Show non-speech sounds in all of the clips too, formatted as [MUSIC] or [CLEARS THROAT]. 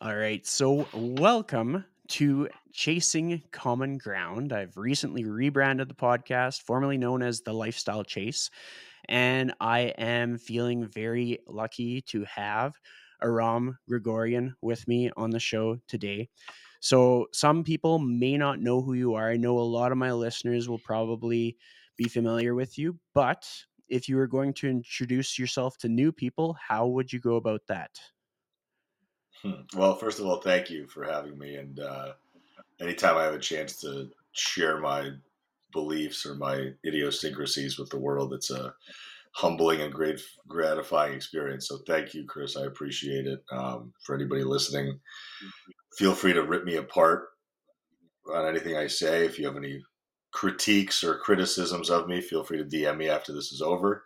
All right. So, welcome to Chasing Common Ground. I've recently rebranded the podcast, formerly known as The Lifestyle Chase. And I am feeling very lucky to have Aram Grigorian with me on the show today. So, some people may not know who you are. I know a lot of my listeners will probably be familiar with you, but if you were going to introduce yourself to new people, how would you go about that? Hmm. Well, first of all, thank you for having me. And uh, anytime I have a chance to share my beliefs or my idiosyncrasies with the world, it's a humbling and great, gratifying experience. So thank you, Chris. I appreciate it. Um, for anybody listening, feel free to rip me apart on anything I say. If you have any critiques or criticisms of me, feel free to DM me after this is over.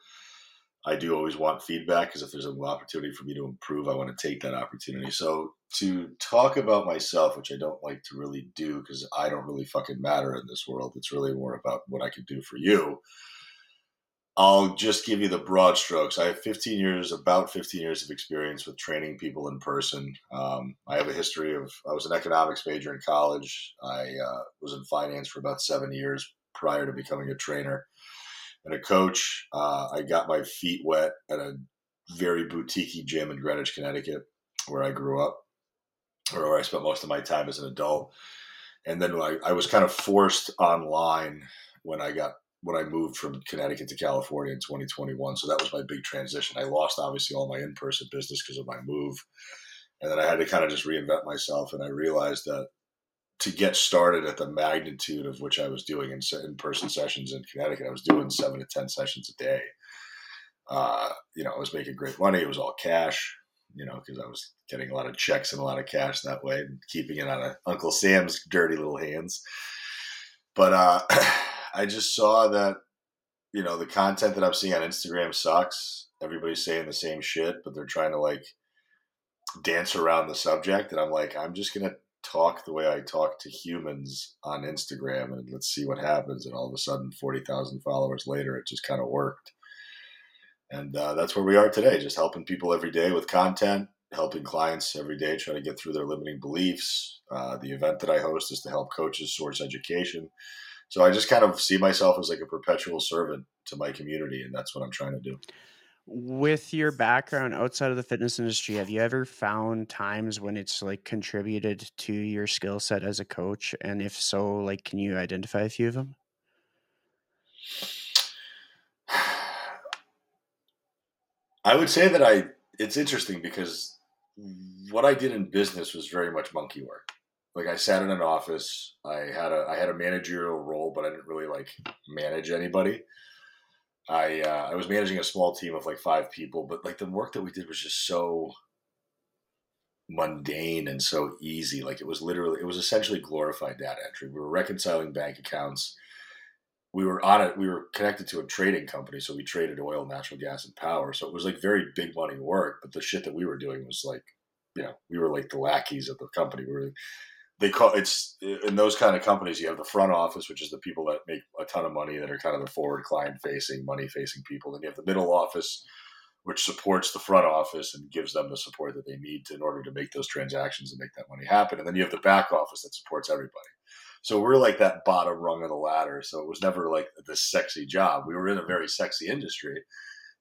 I do always want feedback because if there's an opportunity for me to improve, I want to take that opportunity. So to talk about myself, which I don't like to really do because I don't really fucking matter in this world. It's really more about what I can do for you. I'll just give you the broad strokes. I have 15 years, about 15 years of experience with training people in person. Um, I have a history of, I was an economics major in college. I uh, was in finance for about seven years prior to becoming a trainer and a coach. Uh, I got my feet wet at a very boutique gym in Greenwich, Connecticut, where I grew up, or where I spent most of my time as an adult. And then I, I was kind of forced online when I got when I moved from Connecticut to California in 2021. So that was my big transition. I lost obviously all my in person business because of my move. And then I had to kind of just reinvent myself. And I realized that to get started at the magnitude of which I was doing in in person sessions in Connecticut. I was doing seven to ten sessions a day. Uh, you know, I was making great money. It was all cash. You know, because I was getting a lot of checks and a lot of cash that way, and keeping it out of Uncle Sam's dirty little hands. But uh, [CLEARS THROAT] I just saw that you know the content that I'm seeing on Instagram sucks. Everybody's saying the same shit, but they're trying to like dance around the subject, and I'm like, I'm just gonna talk the way I talk to humans on Instagram and let's see what happens. And all of a sudden, 40,000 followers later, it just kind of worked. And uh, that's where we are today, just helping people every day with content, helping clients every day try to get through their limiting beliefs. Uh, the event that I host is to help coaches source education. So I just kind of see myself as like a perpetual servant to my community, and that's what I'm trying to do with your background outside of the fitness industry, have you ever found times when it's like contributed to your skill set as a coach? And if so, like, can you identify a few of them? I would say that I, it's interesting because what I did in business was very much monkey work. Like I sat in an office, I had a, I had a managerial role, but I didn't really like manage anybody. I uh, I was managing a small team of like five people, but like the work that we did was just so mundane and so easy. Like it was literally, it was essentially glorified data entry. We were reconciling bank accounts. We were on it. We were connected to a trading company, so we traded oil, natural gas, and power. So it was like very big money work. But the shit that we were doing was like, you know, we were like the lackeys of the company. We were they call it's in those kind of companies you have the front office which is the people that make a ton of money that are kind of the forward client facing money facing people. Then you have the middle office which supports the front office and gives them the support that they need to, in order to make those transactions and make that money happen. And then you have the back office that supports everybody. So we're like that bottom rung of the ladder. So it was never like this sexy job. We were in a very sexy industry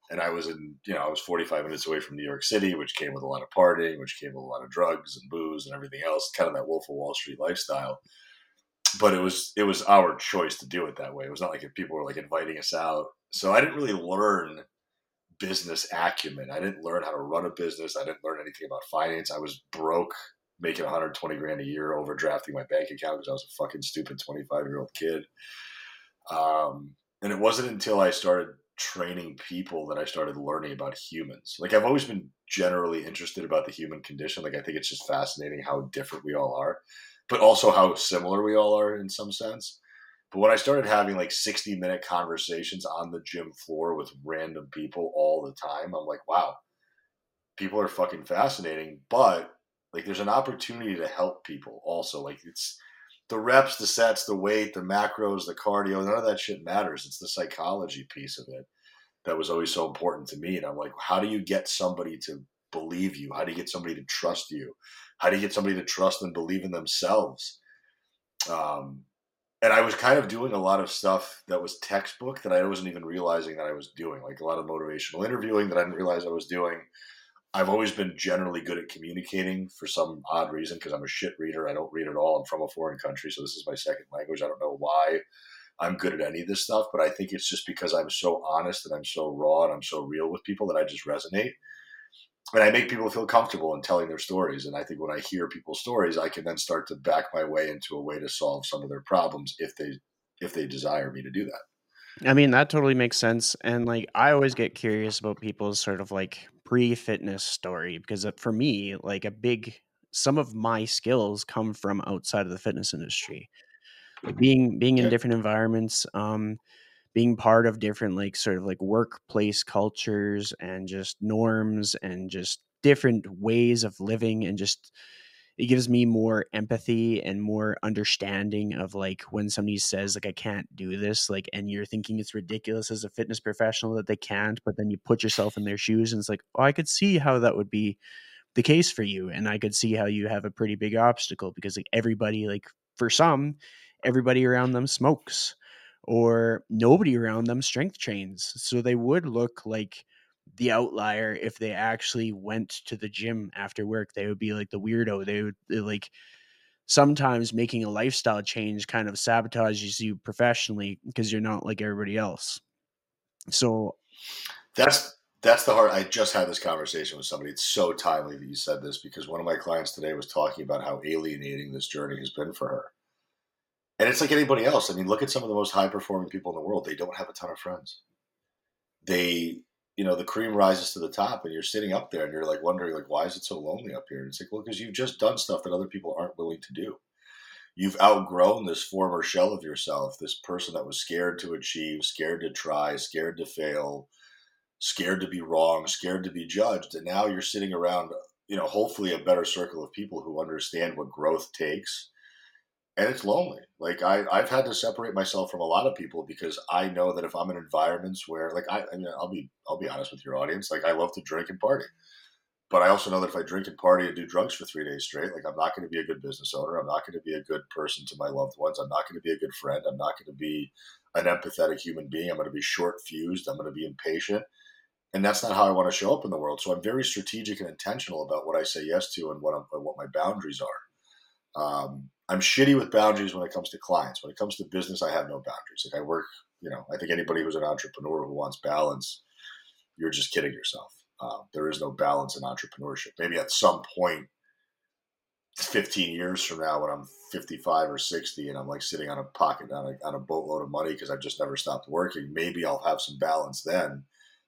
and I was in, you know, I was 45 minutes away from New York City, which came with a lot of partying, which came with a lot of drugs and booze and everything else, kind of that Wolf of Wall Street lifestyle. But it was it was our choice to do it that way. It was not like if people were like inviting us out. So I didn't really learn business acumen. I didn't learn how to run a business. I didn't learn anything about finance. I was broke, making 120 grand a year, overdrafting my bank account because I was a fucking stupid 25 year old kid. Um, and it wasn't until I started training people that I started learning about humans. Like I've always been generally interested about the human condition. Like I think it's just fascinating how different we all are, but also how similar we all are in some sense. But when I started having like 60 minute conversations on the gym floor with random people all the time, I'm like, wow, people are fucking fascinating. But like there's an opportunity to help people also. Like it's the reps, the sets, the weight, the macros, the cardio, none of that shit matters. It's the psychology piece of it that was always so important to me. And I'm like, how do you get somebody to believe you? How do you get somebody to trust you? How do you get somebody to trust and believe in themselves? Um, and I was kind of doing a lot of stuff that was textbook that I wasn't even realizing that I was doing, like a lot of motivational interviewing that I didn't realize I was doing. I've always been generally good at communicating for some odd reason because I'm a shit reader. I don't read at all. I'm from a foreign country, so this is my second language. I don't know why I'm good at any of this stuff, but I think it's just because I'm so honest and I'm so raw and I'm so real with people that I just resonate. And I make people feel comfortable in telling their stories. And I think when I hear people's stories, I can then start to back my way into a way to solve some of their problems if they if they desire me to do that. I mean, that totally makes sense. And like, I always get curious about people's sort of like pre fitness story because uh, for me, like, a big, some of my skills come from outside of the fitness industry. Like being being in different environments, um, being part of different like sort of like workplace cultures and just norms and just different ways of living and just it gives me more empathy and more understanding of like when somebody says like I can't do this like and you're thinking it's ridiculous as a fitness professional that they can't but then you put yourself in their shoes and it's like oh I could see how that would be the case for you and I could see how you have a pretty big obstacle because like everybody like for some everybody around them smokes or nobody around them strength trains so they would look like the outlier if they actually went to the gym after work. They would be like the weirdo. They would like sometimes making a lifestyle change kind of sabotages you professionally because you're not like everybody else. So that's that's the hard. I just had this conversation with somebody. It's so timely that you said this because one of my clients today was talking about how alienating this journey has been for her. And it's like anybody else. I mean, look at some of the most high performing people in the world. They don't have a ton of friends. They you know the cream rises to the top and you're sitting up there and you're like wondering like why is it so lonely up here? And it's like well because you've just done stuff that other people aren't willing to do. You've outgrown this former shell of yourself this person that was scared to achieve scared to try scared to fail scared to be wrong scared to be judged. And now you're sitting around you know hopefully a better circle of people who understand what growth takes and it's lonely. Like I, I've had to separate myself from a lot of people because I know that if I'm in environments where, like, I, I mean, I'll be, I'll be honest with your audience. Like, I love to drink and party, but I also know that if I drink and party and do drugs for three days straight, like, I'm not going to be a good business owner. I'm not going to be a good person to my loved ones. I'm not going to be a good friend. I'm not going to be an empathetic human being. I'm going to be short fused. I'm going to be impatient. And that's not how I want to show up in the world. So I'm very strategic and intentional about what I say yes to and what I'm, what my boundaries are. Um, I'm shitty with boundaries when it comes to clients. When it comes to business, I have no boundaries. Like I work, you know, I think anybody who's an entrepreneur who wants balance, you're just kidding yourself. Uh, there is no balance in entrepreneurship. Maybe at some point, 15 years from now, when I'm 55 or 60 and I'm like sitting on a pocket on a, on a boatload of money because I've just never stopped working, maybe I'll have some balance then.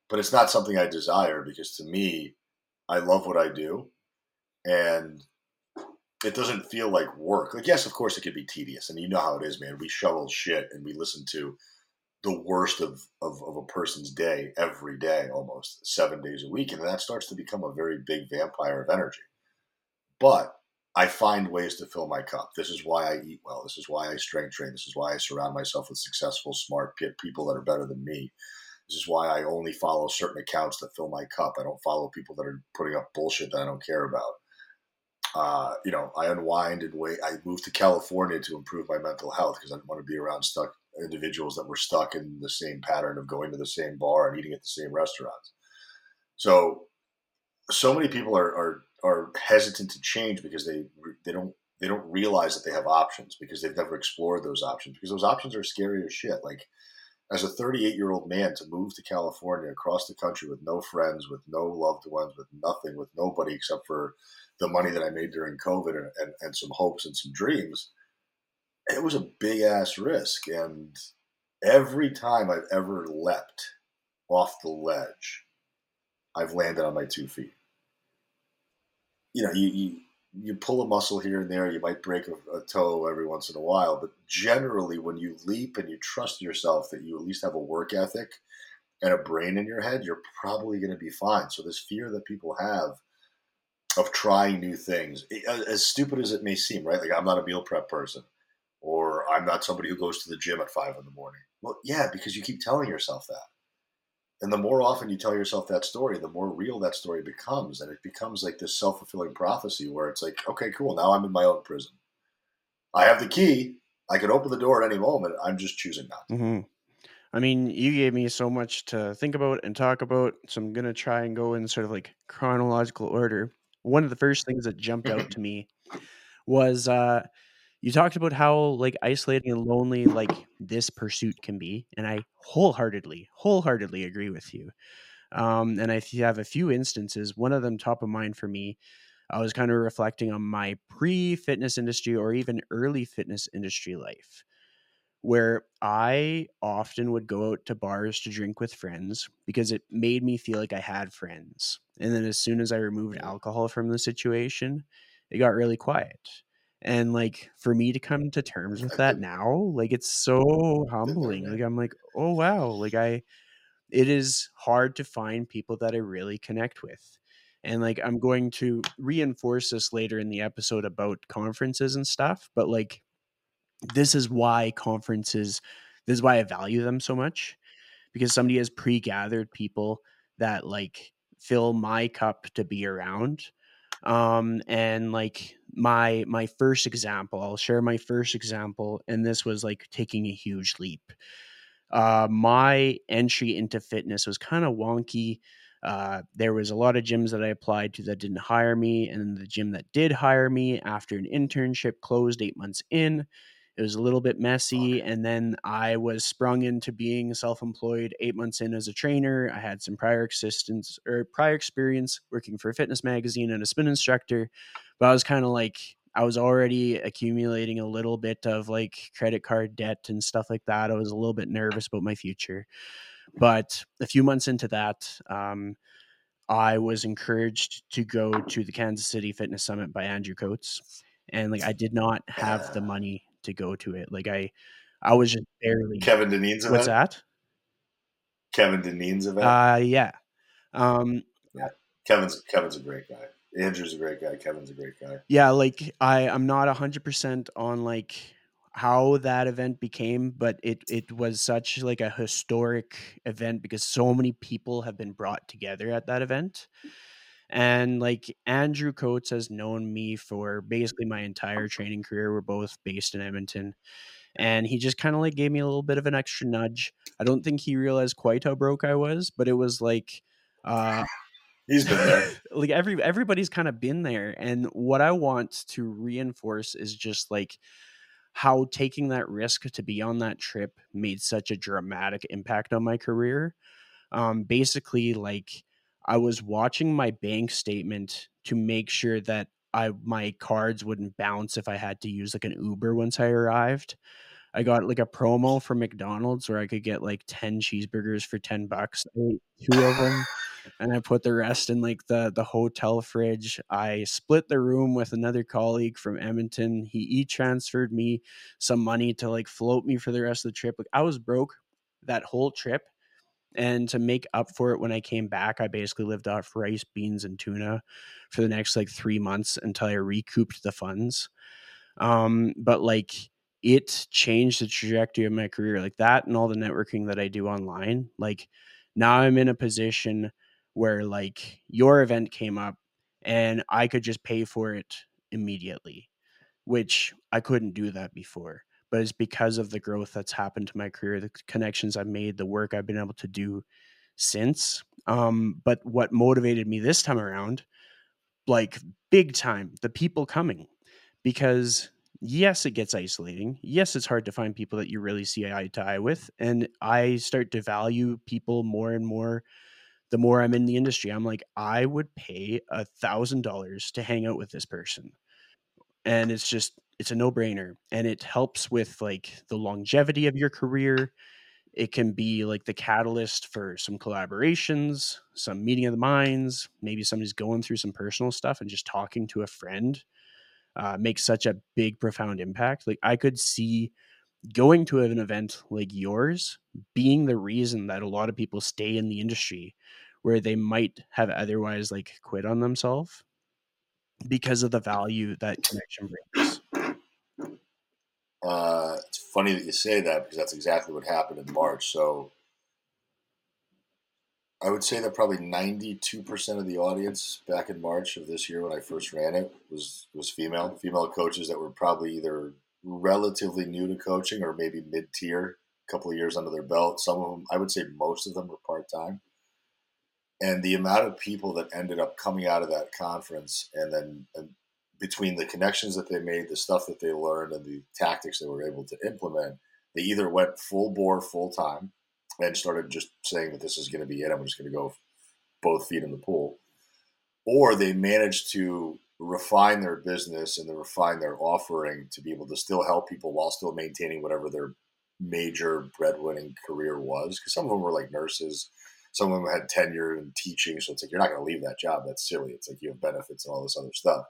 But it's not something I desire because to me, I love what I do. And it doesn't feel like work. Like, yes, of course, it could be tedious, and you know how it is, man. We shovel shit and we listen to the worst of, of, of, a person's day every day, almost seven days a week, and that starts to become a very big vampire of energy. But I find ways to fill my cup. This is why I eat well. This is why I strength train. This is why I surround myself with successful, smart people that are better than me. This is why I only follow certain accounts that fill my cup. I don't follow people that are putting up bullshit that I don't care about uh, you know, I unwind and wait. I moved to California to improve my mental health because I didn't want to be around stuck individuals that were stuck in the same pattern of going to the same bar and eating at the same restaurants. So, so many people are are, are hesitant to change because they they don't they don't realize that they have options because they've never explored those options because those options are scary as shit. Like as a 38 year old man to move to California across the country with no friends, with no loved ones, with nothing, with nobody except for the money that I made during COVID and, and, and some hopes and some dreams, it was a big ass risk. And every time I've ever leapt off the ledge, I've landed on my two feet. You know, you, you, you pull a muscle here and there, you might break a, a, toe every once in a while, but generally, when you leap and you trust yourself that you at least have a work ethic and a brain in your head, you're probably going to be fine. So, this fear that people have of trying new things, as stupid as it may seem, right? Like I'm not a meal prep person, or I'm not somebody who goes to the gym at five in the morning. Well, yeah, because you keep telling yourself that. And the more often you tell yourself that story, the more real that story becomes. And it becomes like this self fulfilling prophecy where it's like, okay, cool, now I'm in my own prison. I have the key. I can open the door at any moment. I'm just choosing not to. Mm-hmm. I mean, you gave me so much to think about and talk about, so I'm gonna try and go in sort of like chronological order. One of the first things that jumped out to [LAUGHS] me was uh, you talked about how like isolating and lonely like this pursuit can be, and I wholeheartedly, wholeheartedly agree with you. Um, and I have a few instances. One of them top of mind for me. I was kind of reflecting on my pre-fitness industry or even early fitness industry life where I often would go out to bars to drink with friends because it made me feel like I had friends. And then as soon as I removed alcohol from the situation, it got really quiet. And like for me to come to terms with that [LAUGHS] now, like it's so humbling. Like I'm like, oh wow, like I it is hard to find people that I really connect with. And like I'm going to reinforce this later in the episode about conferences and stuff, but like this is why conferences this is why I value them so much because somebody has pre-gathered people that like fill my cup to be around um and like my my first example i'll share my first example and this was like taking a huge leap uh my entry into fitness was kind of wonky uh, there was a lot of gyms that I applied to that didn't hire me, and the gym that did hire me after an internship closed eight months in. It was a little bit messy. And then I was sprung into being self employed eight months in as a trainer. I had some prior existence or prior experience working for a fitness magazine and a spin instructor. But I was kind of like, I was already accumulating a little bit of like credit card debt and stuff like that. I was a little bit nervous about my future. But a few months into that, um, I was encouraged to go to the Kansas City Fitness Summit by Andrew Coates. And like I did not have the money to go to it. Like I, I was just barely. Kevin Dineen's event. What's that? Kevin Dineen's event. Uh, yeah. Um, yeah. Kevin's Kevin's a great guy. Andrew's a great guy. Kevin's a great guy. Yeah, like I, I'm not hundred percent on like how that event became, but it it was such like a historic event because so many people have been brought together at that event. And like Andrew Coates has known me for basically my entire training career. We're both based in Edmonton. And he just kind of like gave me a little bit of an extra nudge. I don't think he realized quite how broke I was, but it was like uh [LAUGHS] he's been there. [LAUGHS] like every everybody's kind of been there. And what I want to reinforce is just like how taking that risk to be on that trip made such a dramatic impact on my career. Um basically like I was watching my bank statement to make sure that I my cards wouldn't bounce if I had to use like an Uber once I arrived. I got like a promo from McDonald's where I could get like 10 cheeseburgers for 10 bucks. I ate two of them [LAUGHS] and I put the rest in like the the hotel fridge. I split the room with another colleague from Edmonton. He e transferred me some money to like float me for the rest of the trip. Like I was broke that whole trip and to make up for it when i came back i basically lived off rice beans and tuna for the next like three months until i recouped the funds. Um but like it changed the trajectory of my career like that and all the networking that i do online like now i'm in a position where like your event came up and i could just pay for it immediately which i couldn't do that before but it's because of the growth that's happened to my career, the connections I've made, the work I've been able to do since. Um, but what motivated me this time around, like big time, the people coming, because yes, it gets isolating. Yes, it's hard to find people that you really see eye to eye with. And I start to value people more and more the more I'm in the industry. I'm like, I would pay a thousand dollars to hang out with this person. And it's just it's a no-brainer and it helps with like the longevity of your career. It can be like the catalyst for some collaborations some meeting of the minds maybe somebody's going through some personal stuff and just talking to a friend uh, makes such a big profound impact. Like i could see going to an event like yours being the reason that a lot of people stay in the industry where they might have otherwise like quit on themselves because of the value that connection brings uh, it's funny that you say that because that's exactly what happened in March. So I would say that probably 92% of the audience back in March of this year when I first ran it was was female, female coaches that were probably either relatively new to coaching or maybe mid-tier, a couple of years under their belt. Some of them, I would say most of them were part-time. And the amount of people that ended up coming out of that conference and then and between the connections that they made, the stuff that they learned and the tactics they were able to implement, they either went full bore full time and started just saying that this is going to be it. I'm just going to go both feet in the pool. Or they managed to refine their business and to refine their offering to be able to still help people while still maintaining whatever their major breadwinning career was. Because some of them were like nurses, some of them had tenure in teaching. So it's like, you're not going to leave that job. That's silly. It's like you have benefits and all this other stuff.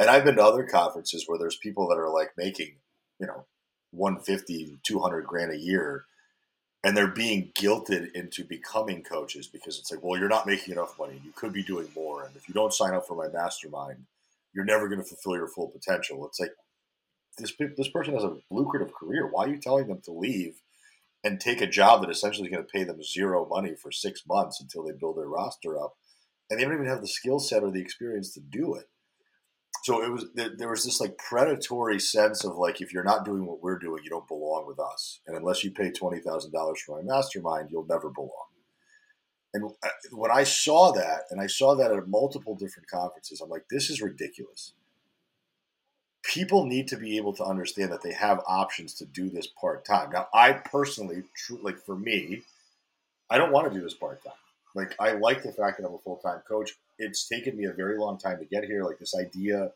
And I've been to other conferences where there's people that are like making, you know, 150, 200 grand a year and they're being guilted into becoming coaches because it's like, well, you're not making enough money. You could be doing more. And if you don't sign up for my mastermind, you're never going to fulfill your full potential. It's like this this person has a lucrative career. Why are you telling them to leave and take a job that essentially is going to pay them zero money for six months until they build their roster up, and they don't even have the skill set or the experience to do it? So it was there was this like predatory sense of like if you're not doing what we're doing you don't belong with us. And unless you pay $20000 for my mastermind you'll never belong. And uh, when i saw that and i saw that at multiple different conferences i'm like this is ridiculous. People need to be able to understand that they have options to do this part-time. Now i personally like for me i don't want to do this part-time. Like I like the fact that I'm a full time coach. It's taken me a very long time to get here. Like this idea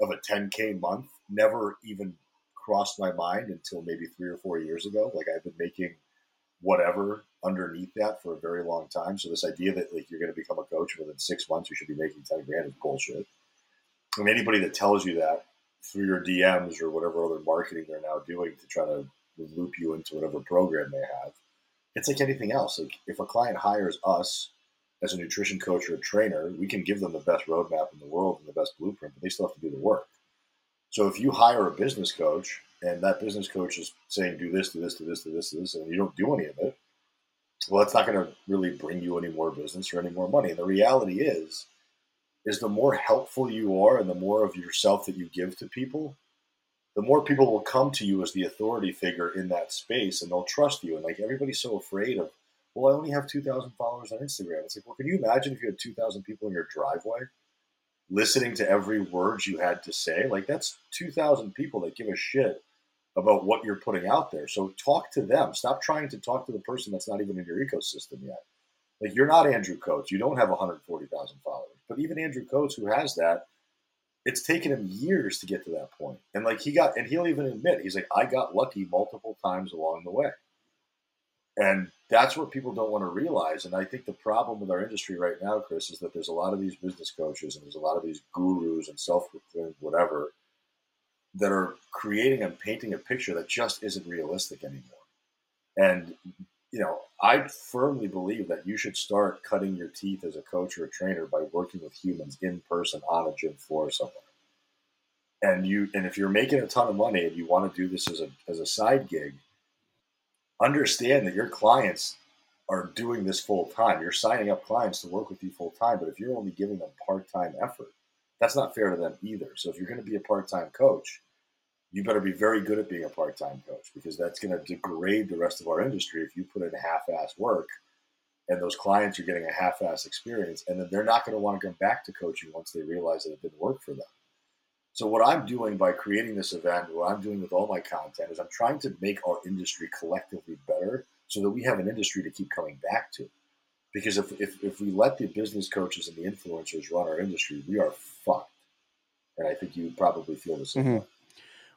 of a 10k month never even crossed my mind until maybe three or four years ago. Like I've been making whatever underneath that for a very long time. So this idea that like you're going to become a coach within six months you should be making 10 grand is bullshit. And anybody that tells you that through your DMs or whatever other marketing they're now doing to try to loop you into whatever program they have, it's like anything else. Like if a client hires us as a nutrition coach or a trainer, we can give them the best roadmap in the world and the best blueprint, but they still have to do the work. So if you hire a business coach and that business coach is saying do this, do this, do this, do this, do this, and you don't do any of it, well, it's not going to really bring you any more business or any more money. And the reality is, is the more helpful you are and the more of yourself that you give to people, the more people will come to you as the authority figure in that space and they'll trust you. And like everybody's so afraid of, well, I only have 2,000 followers on Instagram. It's like, well, can you imagine if you had 2,000 people in your driveway listening to every word you had to say? Like that's 2,000 people that give a shit about what you're putting out there. So talk to them. Stop trying to talk to the person that's not even in your ecosystem yet. Like you're not Andrew Coates. You don't have 140,000 followers. But even Andrew Coates, who has that, it's taken him years to get to that point. And like he got, and he'll even admit, he's like, I got lucky multiple times along the way. And that's what people don't want to realize. And I think the problem with our industry right now, Chris, is that there's a lot of these business coaches and there's a lot of these gurus and self whatever that are creating and painting a picture that just isn't realistic anymore. And you know, I firmly believe that you should start cutting your teeth as a coach or a trainer by working with humans in person on a gym floor somewhere. And you, and if you're making a ton of money and you want to do this as a as a side gig, understand that your clients are doing this full time. You're signing up clients to work with you full time, but if you're only giving them part time effort, that's not fair to them either. So if you're going to be a part time coach, you better be very good at being a part-time coach because that's going to degrade the rest of our industry if you put in half-ass work and those clients are getting a half-ass experience and then they're not going to want to come back to coaching once they realize that it didn't work for them so what i'm doing by creating this event what i'm doing with all my content is i'm trying to make our industry collectively better so that we have an industry to keep coming back to because if, if, if we let the business coaches and the influencers run our industry we are fucked and i think you probably feel the same mm-hmm.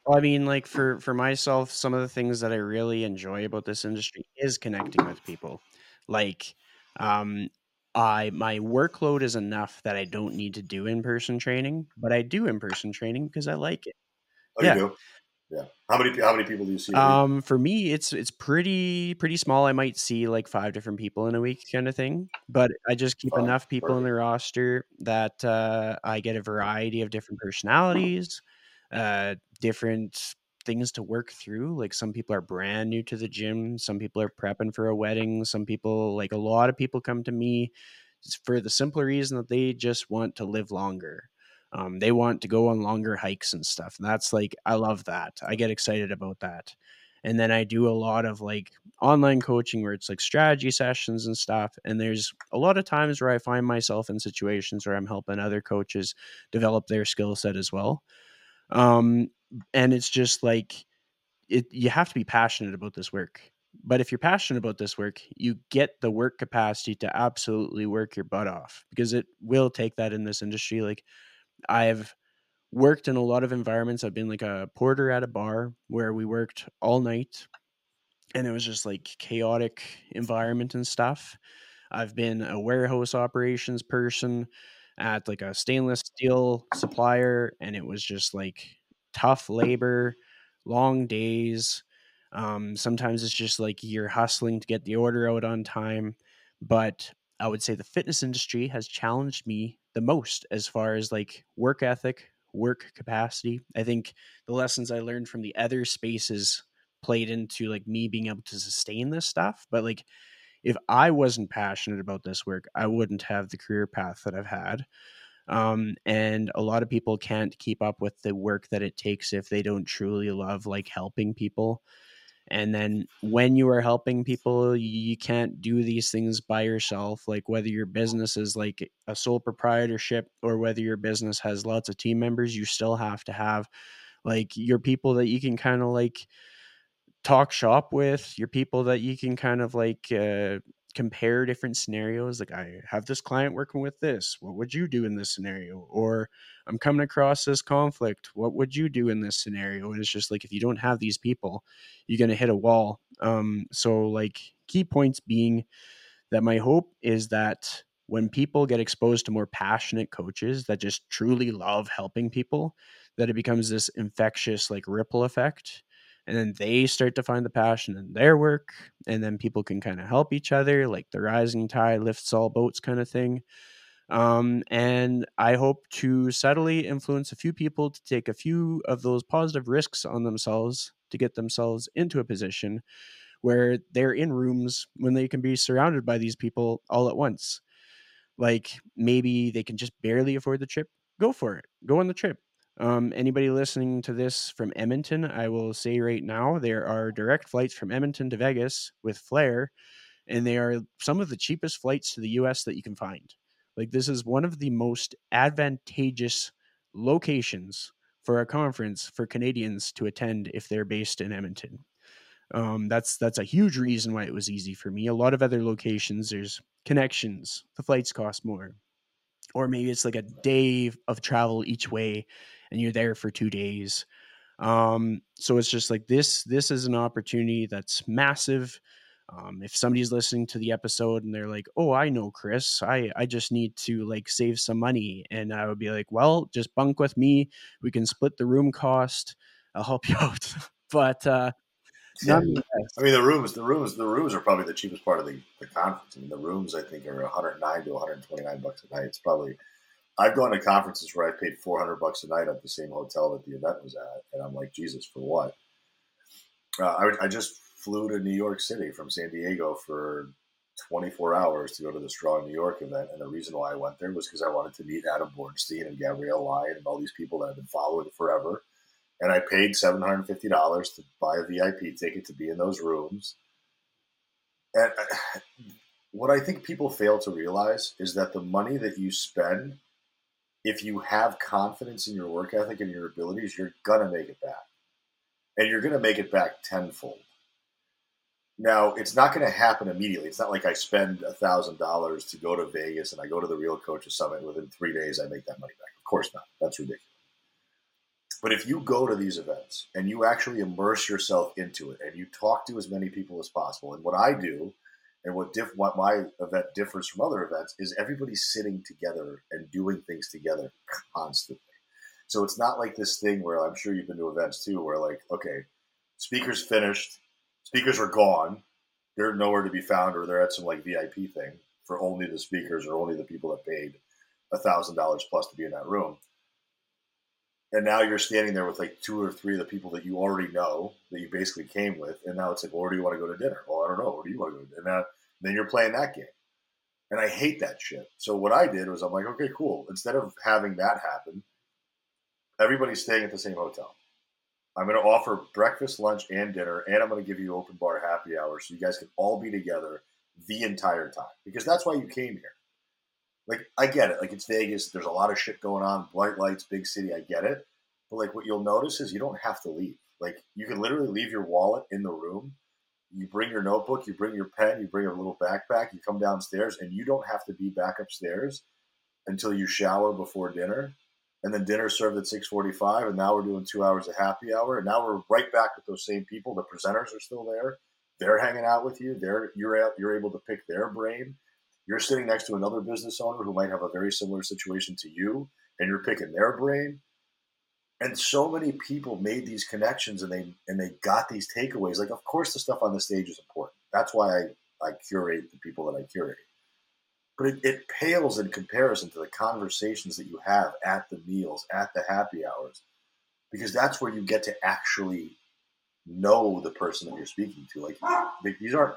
well, I mean, like for for myself, some of the things that I really enjoy about this industry is connecting with people. Like, um, I my workload is enough that I don't need to do in person training, but I do in person training because I like it. Oh, yeah. you do. Yeah. How many how many people do you see? Um, for me, it's it's pretty pretty small. I might see like five different people in a week, kind of thing. But I just keep Fine. enough people Perfect. in the roster that uh, I get a variety of different personalities uh, different things to work through. Like some people are brand new to the gym, some people are prepping for a wedding, some people like a lot of people come to me for the simple reason that they just want to live longer. Um, they want to go on longer hikes and stuff. And that's like, I love that. I get excited about that. And then I do a lot of like online coaching where it's like strategy sessions and stuff. And there's a lot of times where I find myself in situations where I'm helping other coaches develop their skill set as well. Um, and it's just like, it, you have to be passionate about this work. But if you're passionate about this work, you get the work capacity to absolutely work your butt off because it will take that in this industry. Like I've worked in a lot of environments. I've been like a porter at a bar where we worked all night and it was just like chaotic environment and stuff. I've been a warehouse operations person at like a stainless steel supplier and it was just like tough labor, long days. Um, sometimes it's just like you're hustling to get the order out on time. But I would say the fitness industry has challenged me the most as far as like work ethic, work capacity. I think the lessons I learned from the other spaces played into like me being able to sustain this stuff. But like if I wasn't passionate about this work, I wouldn't have the career path that I've had. Um, and a lot of people can't keep up with the work that it takes if they don't truly love like helping people. And then when you are helping people you can't do these things by yourself like whether your business is like a sole proprietorship or whether your business has lots of team members you still have to have like your people that you can kind of like talk shop with your people that you can kind of like uh, compare different scenarios like i have this client working with this what would you do in this scenario? or i'm coming across this conflict what would you do in this scenario? and it's just like if you don't have these people you're going to hit a wall. Um so like key points being that my hope is that when people get exposed to more passionate coaches that just truly love helping people that it becomes this infectious like ripple effect and then they start to find the passion in their work and then people can kind of help each other like the rising tide lifts all boats kind of thing. Um, and i hope to subtly influence a few people to take a few of those positive risks on themselves to get themselves into a position where they're in rooms when they can be surrounded by these people all at once. Like maybe they can just barely afford the trip go for it go on the trip um, anybody listening to this from Edmonton, I will say right now there are direct flights from Edmonton to Vegas with Flair, and they are some of the cheapest flights to the US that you can find. Like, this is one of the most advantageous locations for a conference for Canadians to attend if they're based in Edmonton. Um, that's that's a huge reason why it was easy for me. A lot of other locations, there's connections, the flights cost more, or maybe it's like a day of travel each way and you're there for two days. Um, so it's just like this. This is an opportunity that's massive. Um, if somebody's listening to the episode and they're like, "Oh, I know Chris. I I just need to like save some money," and I would be like, "Well, just bunk with me. We can split the room cost. I'll help [LAUGHS] you out." but uh, yeah. I mean, the rooms, the rooms, the rooms are probably the cheapest part of the, the conference. I mean, the rooms I think are 109 to 129 bucks a night. It's probably I've gone to conferences where I paid 400 bucks a night at the same hotel that the event was at, and I'm like, Jesus, for what? Uh, I, I just flew to New York City from San Diego for 24 hours to go to the Strong New York event, and the reason why I went there was because I wanted to meet Adam Bornstein and Gabrielle Lyon and all these people that I've been following forever. And I paid $750 to buy a VIP ticket to be in those rooms. And uh, [SIGHS] what I think people fail to realize is that the money that you spend if you have confidence in your work ethic and your abilities, you're gonna make it back, and you're gonna make it back tenfold. Now, it's not going to happen immediately. It's not like I spend a thousand dollars to go to Vegas and I go to the Real Coaches Summit. Within three days, I make that money back. Of course not. That's ridiculous. But if you go to these events and you actually immerse yourself into it and you talk to as many people as possible, and what I do and what diff- what my event differs from other events is everybody's sitting together and doing things together constantly. So it's not like this thing where I'm sure you've been to events too, where like, okay, speakers finished, speakers are gone, they're nowhere to be found, or they're at some like VIP thing for only the speakers or only the people that paid a thousand dollars plus to be in that room. And now you're standing there with like two or three of the people that you already know that you basically came with, and now it's like, well, where do you want to go to dinner? Well, I don't know. Where do you want to go? To dinner? And now, then you're playing that game, and I hate that shit. So what I did was I'm like, okay, cool. Instead of having that happen, everybody's staying at the same hotel. I'm going to offer breakfast, lunch, and dinner, and I'm going to give you open bar happy hour so you guys can all be together the entire time because that's why you came here like I get it. Like it's Vegas. There's a lot of shit going on. Bright lights, big city. I get it. But like what you'll notice is you don't have to leave. Like you can literally leave your wallet in the room. You bring your notebook, you bring your pen, you bring a little backpack, you come downstairs, and you don't have to be back upstairs until you shower before dinner. And then dinner served at 6:45, and now we're doing two hours of happy hour, and now we're right back with those same people. The presenters are still there; they're hanging out with you. They're you're you're able to pick their brain you're sitting next to another business owner who might have a very similar situation to you, and you're picking their brain. And so many people made these connections and they and they got these takeaways. Like, of course, the stuff on the stage is important. That's why I, I curate the people that I curate. But it, it pales in comparison to the conversations that you have at the meals, at the happy hours, because that's where you get to actually know the person that you're speaking to. Like, these aren't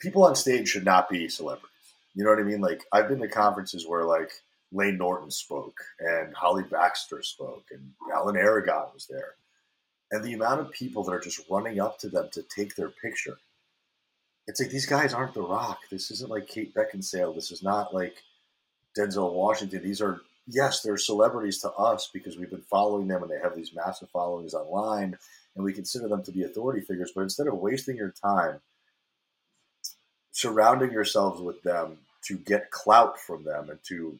people on stage should not be celebrities. You know what I mean? Like I've been to conferences where like Layne Norton spoke and Holly Baxter spoke and Alan Aragon was there. And the amount of people that are just running up to them to take their picture. It's like these guys aren't The Rock. This isn't like Kate Beckinsale. This is not like Denzel Washington. These are yes, they're celebrities to us because we've been following them and they have these massive followings online and we consider them to be authority figures. But instead of wasting your time surrounding yourselves with them to get clout from them and to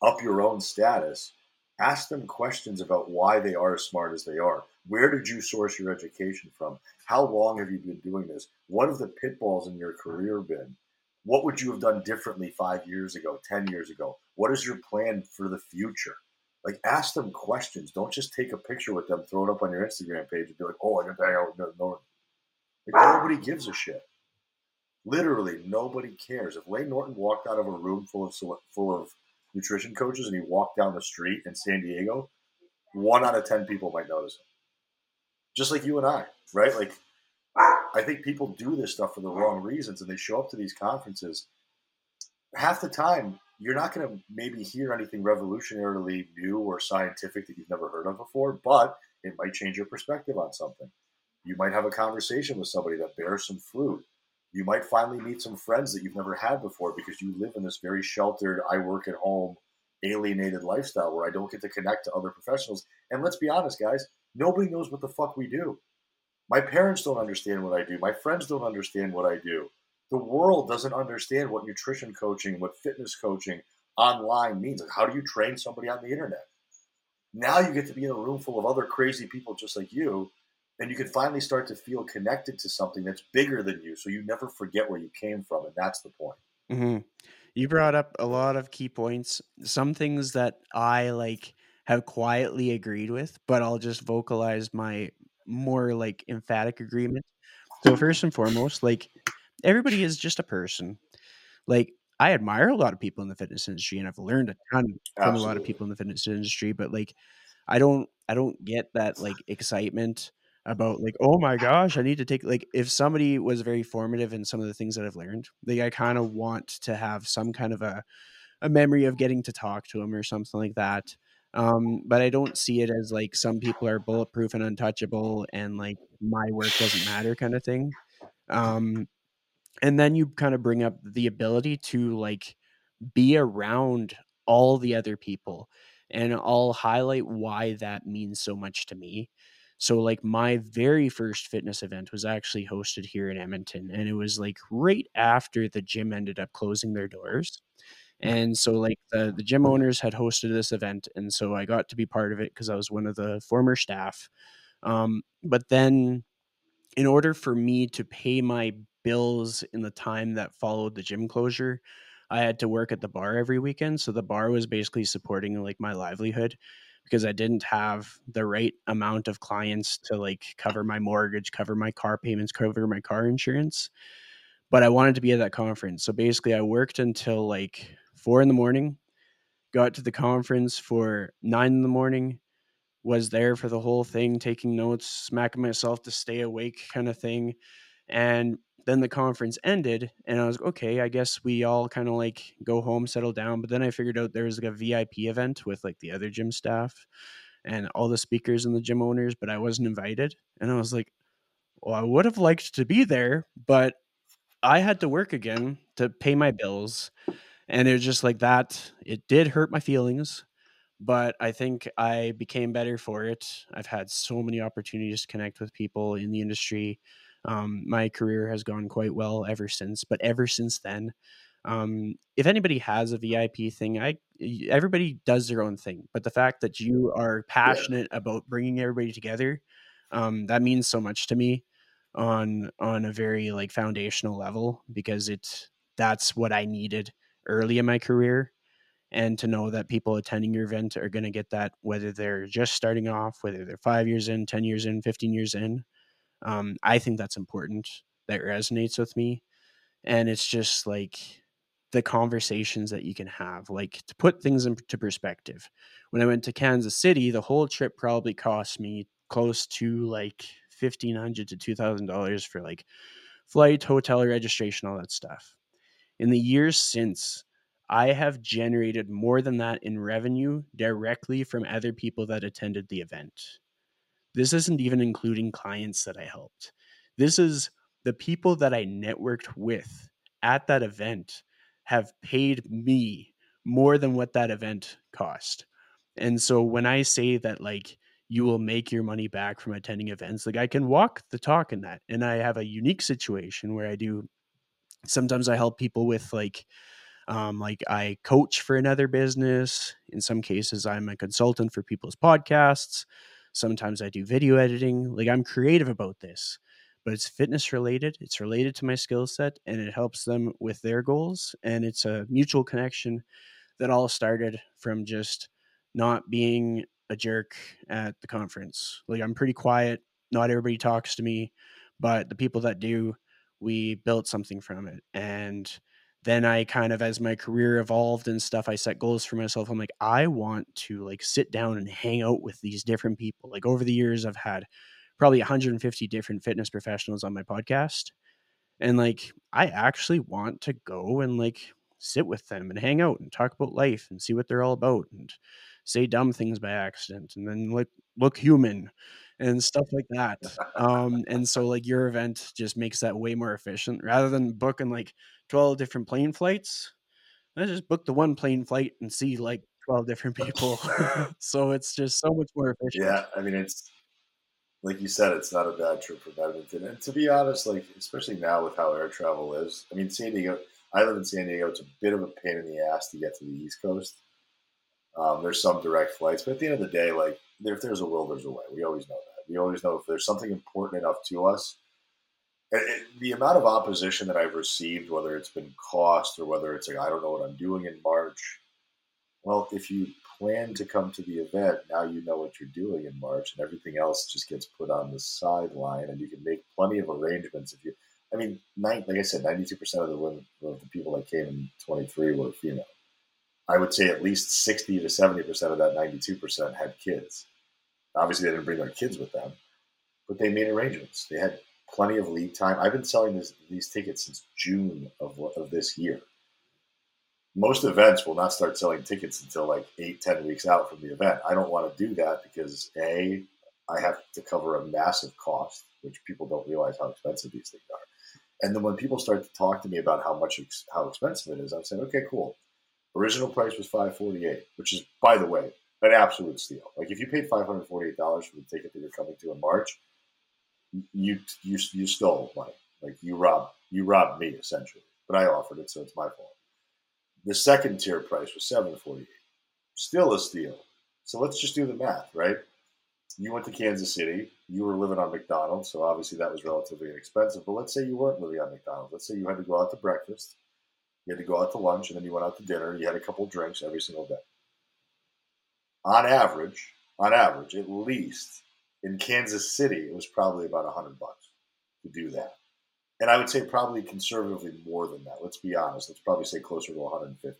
up your own status, ask them questions about why they are as smart as they are. Where did you source your education from? How long have you been doing this? What have the pitfalls in your career been? What would you have done differently five years ago, 10 years ago? What is your plan for the future? Like, ask them questions. Don't just take a picture with them, throw it up on your Instagram page, and be like, oh, I got to hang out with Norton. Like, nobody gives a shit. Literally, nobody cares. If Layne Norton walked out of a room full of full of nutrition coaches and he walked down the street in San Diego, one out of ten people might notice him. Just like you and I, right? Like, I think people do this stuff for the wrong reasons, and they show up to these conferences. Half the time, you're not going to maybe hear anything revolutionarily new or scientific that you've never heard of before, but it might change your perspective on something. You might have a conversation with somebody that bears some fruit you might finally meet some friends that you've never had before because you live in this very sheltered, I work at home, alienated lifestyle where I don't get to connect to other professionals. And let's be honest, guys, nobody knows what the fuck we do. My parents don't understand what I do. My friends don't understand what I do. The world doesn't understand what nutrition coaching, what fitness coaching online means. Like, how do you train somebody on the internet? Now you get to be in a room full of other crazy people just like you and you can finally start to feel connected to something that's bigger than you so you never forget where you came from and that's the point mm-hmm. you brought up a lot of key points some things that i like have quietly agreed with but i'll just vocalize my more like emphatic agreement so first and foremost like everybody is just a person like i admire a lot of people in the fitness industry and i've learned a ton from Absolutely. a lot of people in the fitness industry but like i don't i don't get that like excitement about like oh my gosh i need to take like if somebody was very formative in some of the things that i've learned like i kind of want to have some kind of a, a memory of getting to talk to them or something like that um, but i don't see it as like some people are bulletproof and untouchable and like my work doesn't matter kind of thing um, and then you kind of bring up the ability to like be around all the other people and i'll highlight why that means so much to me so like my very first fitness event was actually hosted here in Edmonton and it was like right after the gym ended up closing their doors. And so like the the gym owners had hosted this event and so I got to be part of it because I was one of the former staff. Um, but then in order for me to pay my bills in the time that followed the gym closure, I had to work at the bar every weekend. So the bar was basically supporting like my livelihood because I didn't have the right amount of clients to like cover my mortgage, cover my car payments, cover my car insurance. But I wanted to be at that conference. So basically, I worked until like four in the morning. got to the conference for nine in the morning, was there for the whole thing, taking notes, smacking myself to stay awake, kind of thing. And then the conference ended, and I was okay. I guess we all kind of like go home, settle down. But then I figured out there was like a VIP event with like the other gym staff and all the speakers and the gym owners, but I wasn't invited. And I was like, well, I would have liked to be there, but I had to work again to pay my bills. And it was just like that. It did hurt my feelings, but I think I became better for it. I've had so many opportunities to connect with people in the industry. Um, my career has gone quite well ever since, but ever since then, um, if anybody has a VIP thing, I everybody does their own thing, but the fact that you are passionate yeah. about bringing everybody together, um, that means so much to me on on a very like foundational level because it's that's what I needed early in my career and to know that people attending your event are going to get that whether they're just starting off whether they're five years in 10 years in 15 years in um, i think that's important that resonates with me and it's just like the conversations that you can have like to put things into perspective when i went to kansas city the whole trip probably cost me close to like 1500 to $2000 for like flight hotel registration all that stuff in the years since I have generated more than that in revenue directly from other people that attended the event. This isn't even including clients that I helped. This is the people that I networked with at that event have paid me more than what that event cost. And so when I say that, like, you will make your money back from attending events, like, I can walk the talk in that. And I have a unique situation where I do sometimes I help people with, like, um, like I coach for another business. In some cases, I'm a consultant for people's podcasts. Sometimes I do video editing. Like I'm creative about this, but it's fitness related. It's related to my skill set and it helps them with their goals. And it's a mutual connection that all started from just not being a jerk at the conference. Like I'm pretty quiet. Not everybody talks to me, but the people that do, we built something from it. And then I kind of as my career evolved and stuff, I set goals for myself. I'm like, I want to like sit down and hang out with these different people. Like over the years, I've had probably 150 different fitness professionals on my podcast. And like I actually want to go and like sit with them and hang out and talk about life and see what they're all about and say dumb things by accident and then like look human and stuff like that. [LAUGHS] Um, and so like your event just makes that way more efficient rather than booking like 12 different plane flights. I just book the one plane flight and see like 12 different [LAUGHS] people. [LAUGHS] so it's just so much more efficient. Yeah. I mean, it's like you said, it's not a bad trip for Edmonton. And to be honest, like, especially now with how air travel is, I mean, San Diego, I live in San Diego. It's a bit of a pain in the ass to get to the East Coast. Um, there's some direct flights, but at the end of the day, like, if there's a will, there's a way. We always know that. We always know if there's something important enough to us, the amount of opposition that I've received, whether it's been cost or whether it's like I don't know what I'm doing in March. Well, if you plan to come to the event, now you know what you're doing in March, and everything else just gets put on the sideline, and you can make plenty of arrangements. If you, I mean, nine, like I said, 92 percent of the women, of the people that came in 23 were female. I would say at least 60 to 70 percent of that 92 percent had kids. Obviously, they didn't bring their kids with them, but they made arrangements. They had plenty of lead time. I've been selling this, these tickets since June of, of this year. Most events will not start selling tickets until like eight, ten weeks out from the event. I don't want to do that because A, I have to cover a massive cost, which people don't realize how expensive these things are. And then when people start to talk to me about how much how expensive it is, I'm saying, okay, cool. Original price was five forty eight, which is, by the way, an absolute steal. Like if you paid five hundred forty eight dollars for the ticket that you're coming to in March, you you you stole money. Like you robbed you robbed me essentially. But I offered it, so it's my fault. The second tier price was seven forty eight. Still a steal. So let's just do the math, right? You went to Kansas City. You were living on McDonald's, so obviously that was relatively inexpensive. But let's say you weren't living on McDonald's. Let's say you had to go out to breakfast, you had to go out to lunch, and then you went out to dinner. You had a couple drinks every single day. On average, on average, at least in Kansas City, it was probably about a hundred bucks to do that. And I would say probably conservatively more than that. Let's be honest. Let's probably say closer to 150.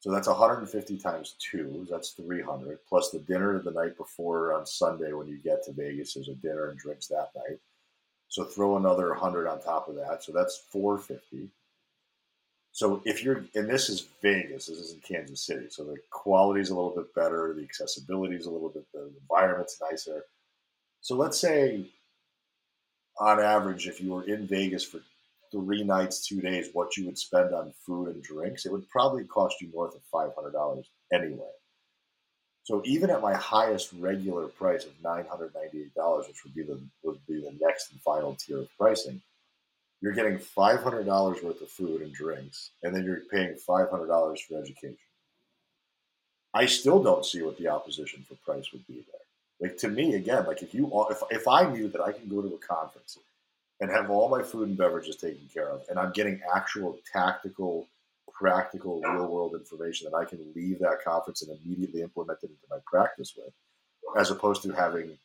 So that's 150 times two. That's 300 plus the dinner the night before on Sunday when you get to Vegas. There's a dinner and drinks that night. So throw another 100 on top of that. So that's 450. So if you're, and this is Vegas, this is in Kansas City. So the quality is a little bit better, the accessibility is a little bit, the environment's nicer. So let's say, on average, if you were in Vegas for three nights, two days, what you would spend on food and drinks, it would probably cost you north of $500 anyway. So even at my highest regular price of $998, which would be the would be the next and final tier of pricing, you're getting $500 worth of food and drinks, and then you're paying $500 for education. I still don't see what the opposition for price would be there. Like to me, again, like if you if if I knew that I can go to a conference and have all my food and beverages taken care of, and I'm getting actual tactical, practical, real world information that I can leave that conference and immediately implement it into my practice with, as opposed to having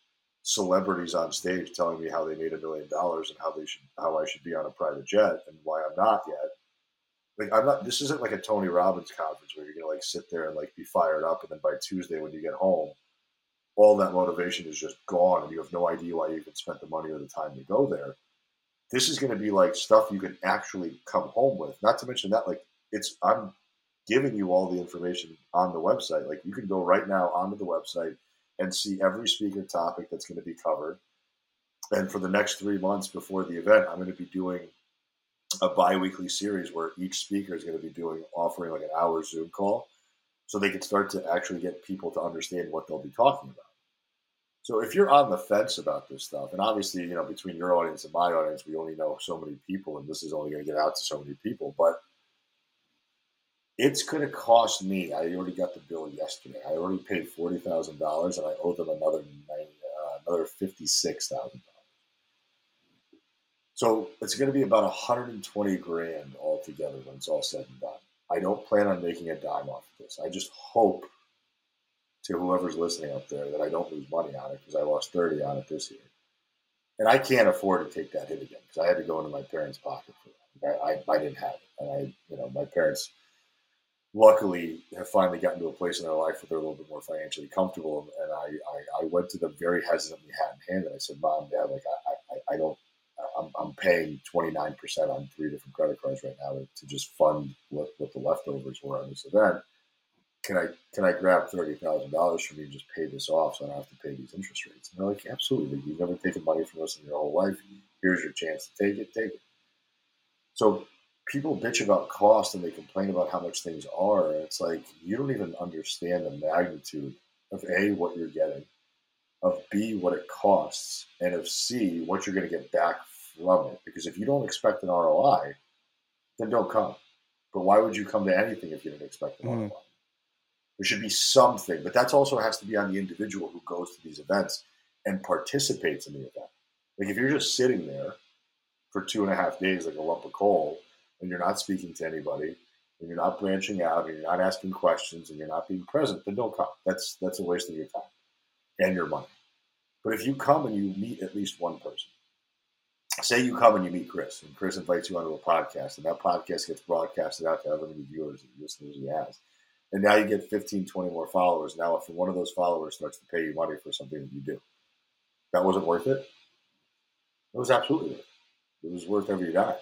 celebrities on stage telling me how they made a million dollars and how they should how I should be on a private jet and why I'm not yet. Like I'm not this isn't like a Tony Robbins conference where you're gonna like sit there and like be fired up and then by Tuesday when you get home, all that motivation is just gone and you have no idea why you even spent the money or the time to go there. This is gonna be like stuff you can actually come home with. Not to mention that like it's I'm giving you all the information on the website. Like you can go right now onto the website and see every speaker topic that's going to be covered. And for the next three months before the event, I'm going to be doing a bi-weekly series where each speaker is going to be doing offering like an hour Zoom call so they can start to actually get people to understand what they'll be talking about. So if you're on the fence about this stuff, and obviously, you know, between your audience and my audience, we only know so many people, and this is only going to get out to so many people, but it's going to cost me. I already got the bill yesterday. I already paid forty thousand dollars, and I owe them another 90, uh, another fifty six thousand dollars. So it's going to be about 120 grand altogether when it's all said and done. I don't plan on making a dime off of this. I just hope to whoever's listening up there that I don't lose money on it because I lost 30 on it this year. And I can't afford to take that hit again because I had to go into my parents' pocket for that. I, I, I didn't have it. And I, you know, my parents luckily have finally gotten to a place in their life where they're a little bit more financially comfortable. And I, I, I went to them very hesitantly, hat in hand, and I said, "Mom, Dad, like I, I, I don't, I'm, I'm paying 29 percent on three different credit cards right now to, to just fund what, what the leftovers were on this event. Can I, can I grab thirty thousand dollars from you and just pay this off so I don't have to pay these interest rates?" And they're like, "Absolutely. You've never taken money from us in your whole life. Here's your chance to take it. Take it." So people bitch about cost and they complain about how much things are. It's like you don't even understand the magnitude of A, what you're getting, of B, what it costs, and of C, what you're going to get back from it. Because if you don't expect an ROI, then don't come. But why would you come to anything if you didn't expect an mm. ROI? There should be something, but that also has to be on the individual who goes to these events and participates in the event. Like if you're just sitting there for two and a half days like a lump of coal and you're not speaking to anybody and you're not branching out and you're not asking questions and you're not being present, then don't come. That's that's a waste of your time and your money. But if you come and you meet at least one person, say you come and you meet Chris, and Chris invites you onto a podcast, and that podcast gets broadcasted out to however many viewers and listeners he has. And now you get 15, 20 more followers. Now, if one of those followers starts to pay you money for something that you do, that wasn't worth it? It was absolutely worth it. It was worth every dime.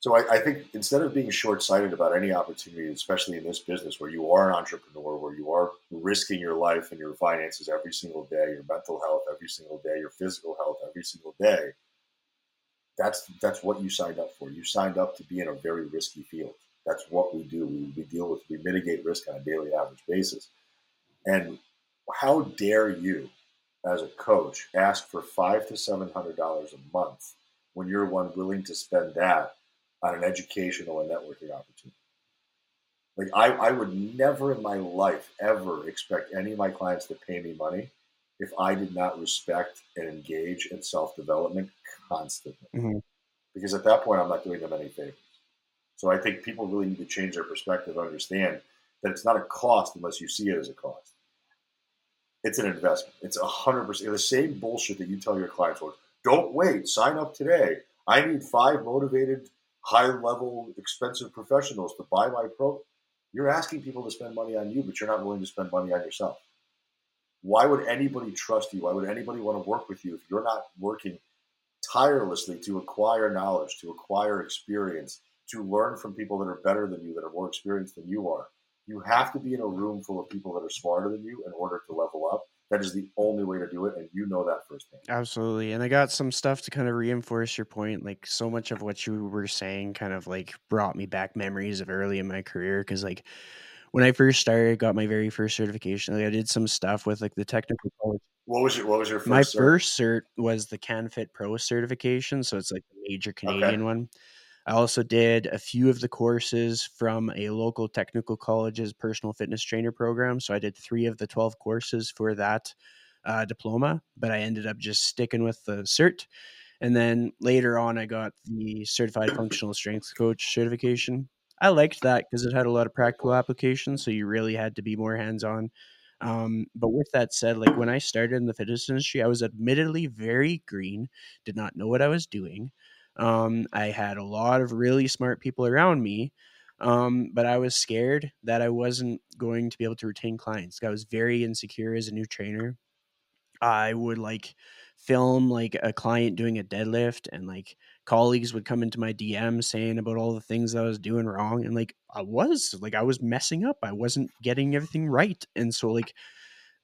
So I, I, think instead of being short-sighted about any opportunity, especially in this business where you are an entrepreneur, where you are risking your life and your finances every single day, your mental health every single day, your physical health every single day, that's that's what you signed up for. You signed up to be in a very risky field. That's what we do. We, we deal with we mitigate risk on a daily average basis. And how dare you, as a coach, ask for five to seven hundred dollars a month when you're one willing to spend that on an educational and networking opportunity. Like I, I would never in my life ever expect any of my clients to pay me money if I did not respect and engage in self development constantly. Mm-hmm. Because at that point, I'm not doing them any favors. So I think people really need to change their perspective, and understand that it's not a cost unless you see it as a cost. It's an investment. It's a hundred percent the same bullshit that you tell your clients. Don't wait. Sign up today. I need five motivated high level, expensive professionals to buy my pro. You're asking people to spend money on you, but you're not willing to spend money on yourself. Why would anybody trust you? Why would anybody want to work with you if you're not working tirelessly to acquire knowledge, to acquire experience, to learn from people that are better than you, that are more experienced than you are? You have to be in a room full of people that are smarter than you in order to level up. That is the only way to do it, and you know that firsthand. Absolutely. And I got some stuff to kind of reinforce your point. Like so much of what you were saying kind of like brought me back memories of early in my career. Cause like when I first started, got my very first certification, like I did some stuff with like the technical college. What was your what was your first my cert? first cert was the CanFit Pro certification. So it's like the major Canadian okay. one. I also did a few of the courses from a local technical college's personal fitness trainer program. So I did three of the 12 courses for that uh, diploma, but I ended up just sticking with the cert. And then later on, I got the certified [COUGHS] functional strength coach certification. I liked that because it had a lot of practical applications. So you really had to be more hands on. Um, but with that said, like when I started in the fitness industry, I was admittedly very green, did not know what I was doing. Um, I had a lot of really smart people around me, um, but I was scared that I wasn't going to be able to retain clients. I was very insecure as a new trainer. I would like film like a client doing a deadlift and like colleagues would come into my DM saying about all the things I was doing wrong and like I was like I was messing up. I wasn't getting everything right. And so like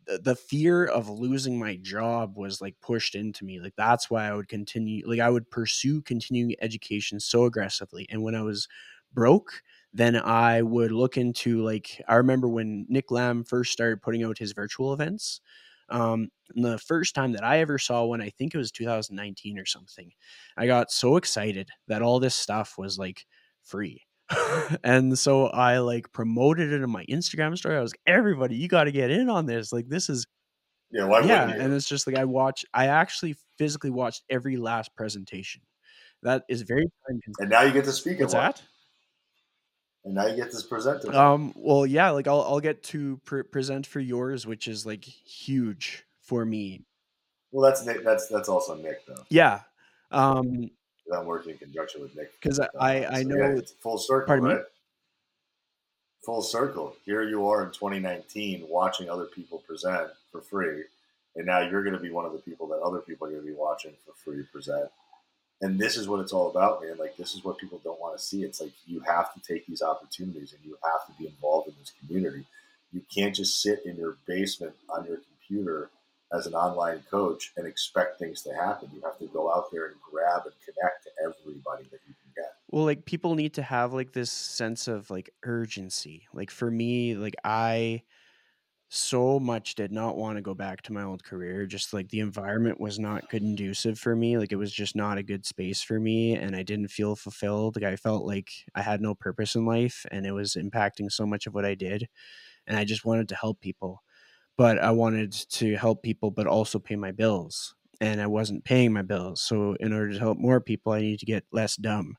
the fear of losing my job was like pushed into me like that's why i would continue like i would pursue continuing education so aggressively and when i was broke then i would look into like i remember when Nick Lambe first started putting out his virtual events um the first time that i ever saw one i think it was 2019 or something i got so excited that all this stuff was like free [LAUGHS] and so I like promoted it in my Instagram story. I was like, everybody, you got to get in on this. Like, this is yeah, why yeah. And it's just like I watch. I actually physically watched every last presentation. That is very time consuming. And now you get to speak. What's that? And now you get to present it. Um. Well, yeah. Like I'll I'll get to pre- present for yours, which is like huge for me. Well, that's Nick. That's that's also Nick though. Yeah. Um. I'm working in conjunction with Nick. Because I, I, I know yeah, it's full circle, pardon right? Me? Full circle. Here you are in 2019 watching other people present for free. And now you're going to be one of the people that other people are going to be watching for free present. And this is what it's all about, man. Like, this is what people don't want to see. It's like you have to take these opportunities and you have to be involved in this community. You can't just sit in your basement on your computer as an online coach and expect things to happen. You have to go out there and grab and connect to everybody that you can get. Well, like people need to have like this sense of like urgency. Like for me, like I so much did not want to go back to my old career. Just like the environment was not conducive for me. Like it was just not a good space for me. And I didn't feel fulfilled. Like I felt like I had no purpose in life and it was impacting so much of what I did. And I just wanted to help people but I wanted to help people, but also pay my bills. And I wasn't paying my bills. So, in order to help more people, I need to get less dumb.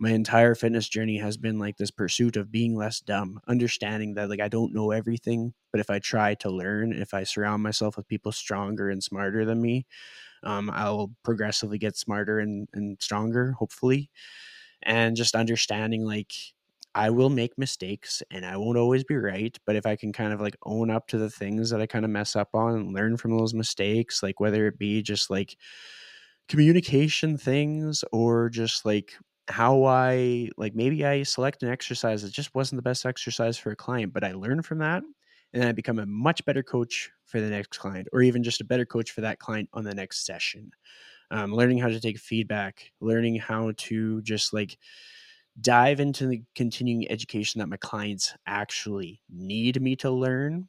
My entire fitness journey has been like this pursuit of being less dumb, understanding that like I don't know everything, but if I try to learn, if I surround myself with people stronger and smarter than me, um, I'll progressively get smarter and, and stronger, hopefully. And just understanding like I will make mistakes and I won't always be right. But if I can kind of like own up to the things that I kind of mess up on and learn from those mistakes, like whether it be just like communication things or just like how I like maybe I select an exercise that just wasn't the best exercise for a client, but I learn from that and then I become a much better coach for the next client or even just a better coach for that client on the next session. Um, learning how to take feedback, learning how to just like dive into the continuing education that my clients actually need me to learn.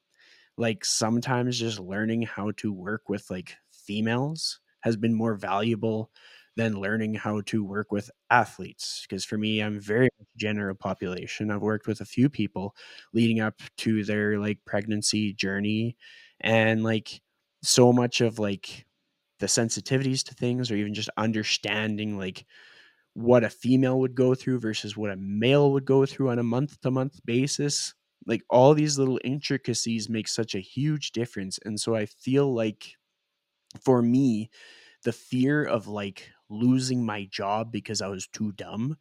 Like sometimes just learning how to work with like females has been more valuable than learning how to work with athletes. Because for me, I'm very general population. I've worked with a few people leading up to their like pregnancy journey and like so much of like the sensitivities to things or even just understanding like what a female would go through versus what a male would go through on a month to month basis. Like all these little intricacies make such a huge difference. And so I feel like for me, the fear of like losing my job because I was too dumb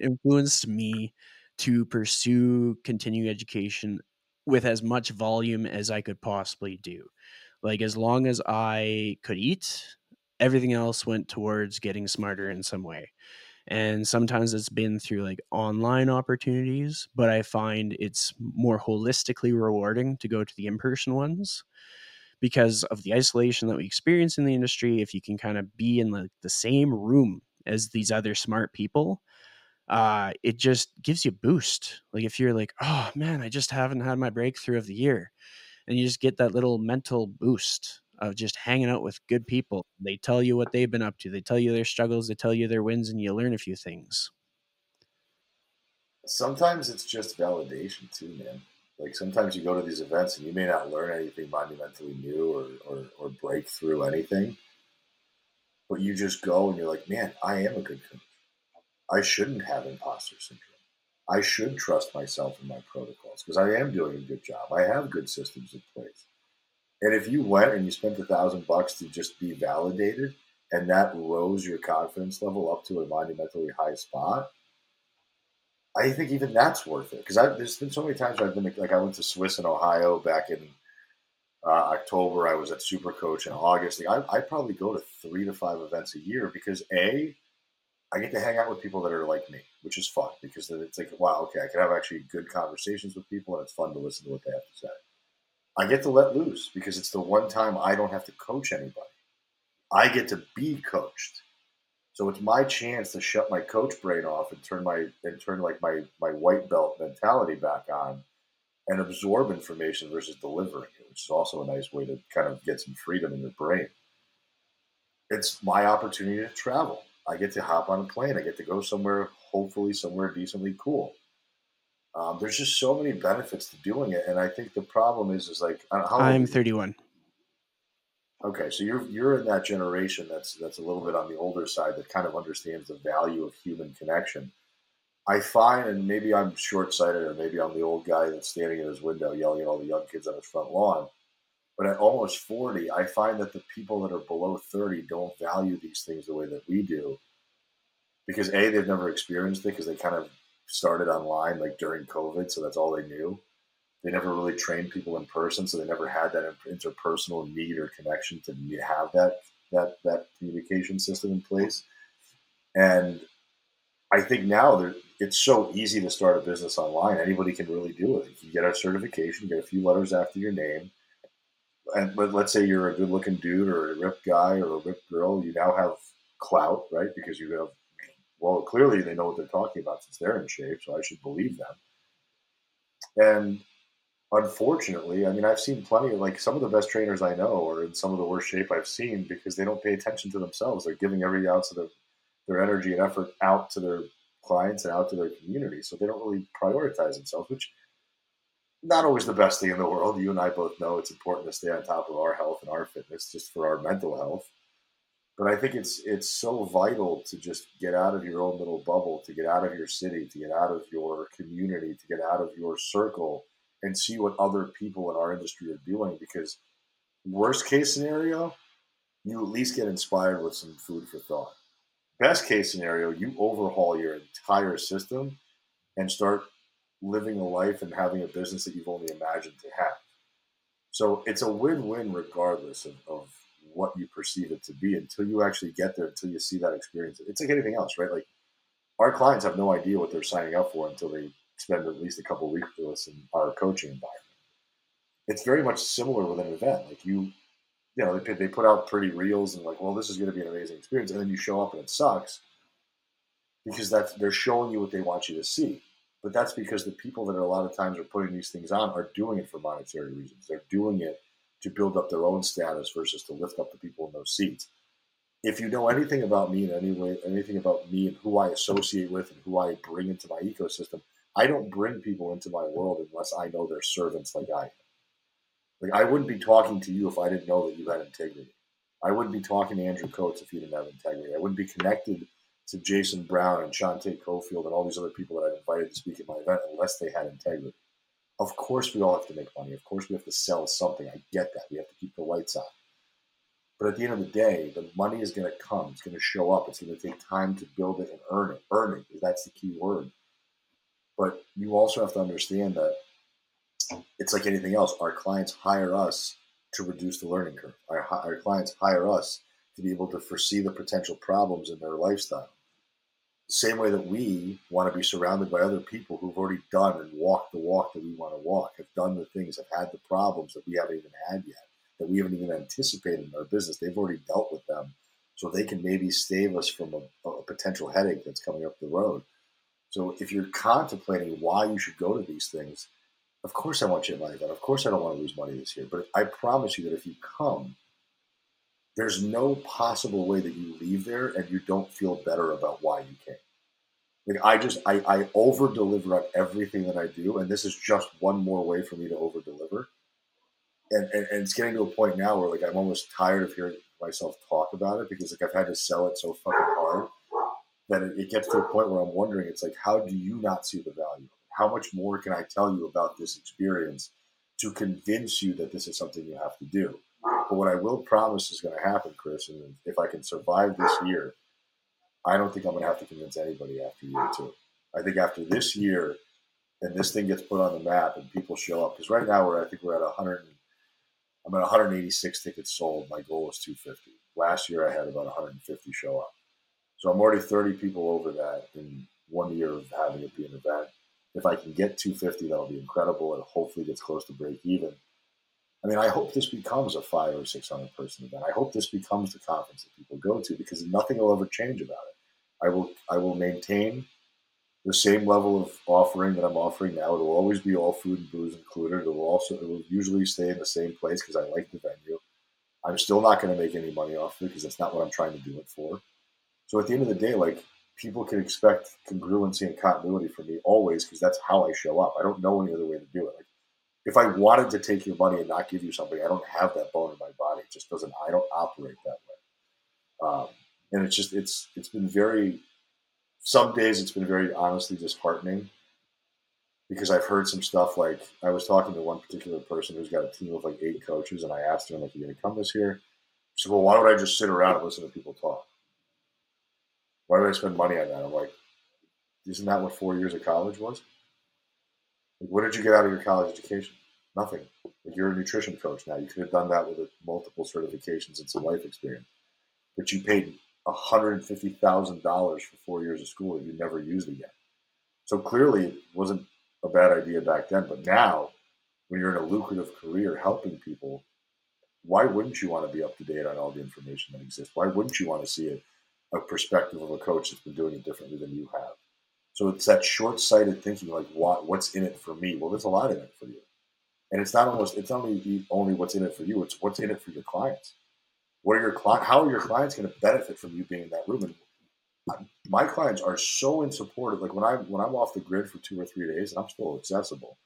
influenced me to pursue continuing education with as much volume as I could possibly do. Like as long as I could eat, everything else went towards getting smarter in some way. And sometimes it's been through like online opportunities, but I find it's more holistically rewarding to go to the in person ones because of the isolation that we experience in the industry. If you can kind of be in the, the same room as these other smart people, uh, it just gives you a boost. Like if you're like, oh man, I just haven't had my breakthrough of the year, and you just get that little mental boost of just hanging out with good people. They tell you what they've been up to. They tell you their struggles. They tell you their wins, and you learn a few things. Sometimes it's just validation too, man. Like sometimes you go to these events and you may not learn anything monumentally new or, or, or break through anything, but you just go and you're like, man, I am a good coach. I shouldn't have imposter syndrome. I should trust myself and my protocols because I am doing a good job. I have good systems in place. And if you went and you spent a thousand bucks to just be validated and that rose your confidence level up to a monumentally high spot, I think even that's worth it. Because there's been so many times I've been like I went to SWIS in Ohio back in uh, October. I was at Super Coach in August. I I probably go to three to five events a year because a I get to hang out with people that are like me, which is fun because it's like wow, okay, I can have actually good conversations with people and it's fun to listen to what they have to say. I get to let loose because it's the one time I don't have to coach anybody. I get to be coached. So it's my chance to shut my coach brain off and turn my and turn like my my white belt mentality back on and absorb information versus delivering it, which is also a nice way to kind of get some freedom in your brain. It's my opportunity to travel. I get to hop on a plane. I get to go somewhere, hopefully somewhere decently cool. Um, there's just so many benefits to doing it, and I think the problem is, is like I'm 31. Okay, so you're you're in that generation that's that's a little bit on the older side that kind of understands the value of human connection. I find, and maybe I'm short sighted, or maybe I'm the old guy that's standing in his window yelling at all the young kids on his front lawn. But at almost 40, I find that the people that are below 30 don't value these things the way that we do. Because A, they've never experienced it because they kind of started online like during COVID, so that's all they knew. They never really trained people in person, so they never had that interpersonal need or connection to have that that that communication system in place. And I think now it's so easy to start a business online. Anybody can really do it. You can get a certification, get a few letters after your name, and let's say you're a good-looking dude or a ripped guy or a ripped girl, you now have clout, right? Because you have well, clearly they know what they're talking about since they're in shape, so I should believe them. And unfortunately, I mean, I've seen plenty of like some of the best trainers I know are in some of the worst shape I've seen because they don't pay attention to themselves. They're giving every ounce of their, their energy and effort out to their clients and out to their community. So they don't really prioritize themselves, which not always the best thing in the world. You and I both know it's important to stay on top of our health and our fitness just for our mental health. But I think it's it's so vital to just get out of your own little bubble, to get out of your city, to get out of your community, to get out of your circle, and see what other people in our industry are doing. Because worst case scenario, you at least get inspired with some food for thought. Best case scenario, you overhaul your entire system and start living a life and having a business that you've only imagined to have. So it's a win-win regardless of, of what you perceive it to be until you actually get there, until you see that experience. It's like anything else, right? Like our clients have no idea what they're signing up for until they spend at least a couple weeks with us in our coaching environment. It's very much similar with an event. Like you, you know, they, they put out pretty reels and like, well, this is going to be an amazing experience, and then you show up and it sucks because that's they're showing you what they want you to see. But that's because the people that a lot of times are putting these things on are doing it for monetary reasons. They're doing it to build up their own status versus to lift up the people in those seats. If you know anything about me in any way, anything about me and who I associate with and who I bring into my ecosystem, I don't bring people into my world unless I know they're servants like I am. Like I wouldn't be talking to you if I didn't know that you had integrity. I wouldn't be talking to Andrew Coates if you didn't have integrity. I wouldn't be connected to Jason Brown and Shante Cofield and all these other people that I've invited to speak at my event unless they had integrity. Of course, we all have to make money. Of course, we have to sell something. I get that. We have to keep the lights on. But at the end of the day, the money is going to come. It's going to show up. It's going to take time to build it and earn it. Earn it. That's the key word. But you also have to understand that it's like anything else. Our clients hire us to reduce the learning curve. Our, our clients hire us to be able to foresee the potential problems in their lifestyle. The same way that we want to be surrounded by other people who've already done and walked the walk that we want to walk, have done the things, have had the problems that we haven't even had yet, that we haven't even anticipated in our business. They've already dealt with them. So they can maybe save us from a, a potential headache that's coming up the road. So if you're contemplating why you should go to these things, of course I want you to my that. Of course I don't want to lose money this year. But I promise you that if you come, there's no possible way that you leave there and you don't feel better about why you came. Like I just I, I over deliver on everything that I do, and this is just one more way for me to over deliver. And, and, and it's getting to a point now where like I'm almost tired of hearing myself talk about it because like I've had to sell it so fucking hard that it, it gets to a point where I'm wondering it's like how do you not see the value? How much more can I tell you about this experience to convince you that this is something you have to do? But what I will promise is going to happen, Chris, and if I can survive this year, I don't think I'm going to have to convince anybody after year two. I think after this year, and this thing gets put on the map and people show up, because right now we're I think we're at 100. I'm at 186 tickets sold. My goal is 250. Last year I had about 150 show up, so I'm already 30 people over that in one year of having it be an event. If I can get 250, that'll be incredible, and hopefully gets close to break even. I mean, I hope this becomes a five or six hundred person event. I hope this becomes the conference that people go to because nothing will ever change about it. I will I will maintain the same level of offering that I'm offering now. It will always be all food and booze included. It will also it will usually stay in the same place because I like the venue. I'm still not going to make any money off it because that's not what I'm trying to do it for. So at the end of the day, like people can expect congruency and continuity from me always because that's how I show up. I don't know any other way to do it. Like if I wanted to take your money and not give you something, I don't have that bone in my body. It just doesn't. I don't operate that way. Um, and it's just it's it's been very. Some days it's been very honestly disheartening because I've heard some stuff like I was talking to one particular person who's got a team of like eight coaches, and I asked her, like, "Are "You to come this year?" She said, "Well, why would I just sit around and listen to people talk? Why would I spend money on that?" I'm like, "Isn't that what four years of college was?" what did you get out of your college education? Nothing. Like you're a nutrition coach now. You could have done that with multiple certifications and some life experience, but you paid $150,000 for four years of school that you never used again. So clearly, it wasn't a bad idea back then. But now, when you're in a lucrative career helping people, why wouldn't you want to be up to date on all the information that exists? Why wouldn't you want to see a, a perspective of a coach that's been doing it differently than you have? So it's that short-sighted thinking, like what what's in it for me? Well, there's a lot in it for you, and it's not almost it's only only what's in it for you. It's what's in it for your clients. What are your client? How are your clients going to benefit from you being in that room? And my clients are so in like when I when I'm off the grid for two or three days, I'm still accessible,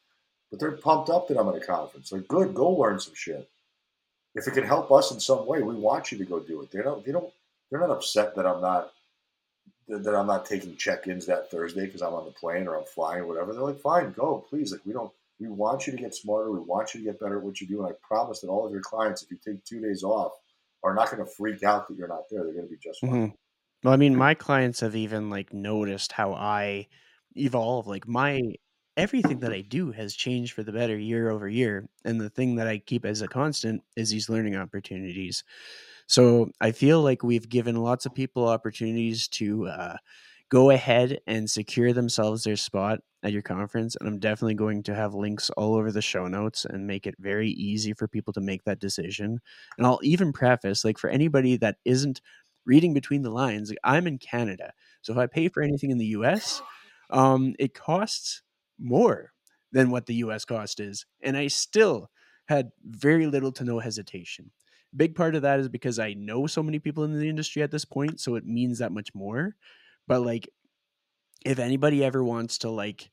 but they're pumped up that I'm at a conference. They're good. Go learn some shit. If it can help us in some way, we want you to go do it. They don't. They don't. They're not upset that I'm not that I'm not taking check-ins that Thursday because I'm on the plane or I'm flying or whatever. They're like, fine, go, please. Like we don't, we want you to get smarter. We want you to get better at what you do. And I promise that all of your clients, if you take two days off, are not going to freak out that you're not there. They're going to be just fine. Mm-hmm. Well, I mean, my clients have even like noticed how I evolve. Like my everything that I do has changed for the better year over year. And the thing that I keep as a constant is these learning opportunities. So I feel like we've given lots of people opportunities to uh, go ahead and secure themselves their spot at your conference. And I'm definitely going to have links all over the show notes and make it very easy for people to make that decision. And I'll even preface like for anybody that isn't reading between the lines, like, I'm in Canada. So if I pay for anything in the US, [GASPS] um, it costs more than what the US cost is. And I still had very little to no hesitation big part of that is because I know so many people in the industry at this point, so it means that much more. But like if anybody ever wants to like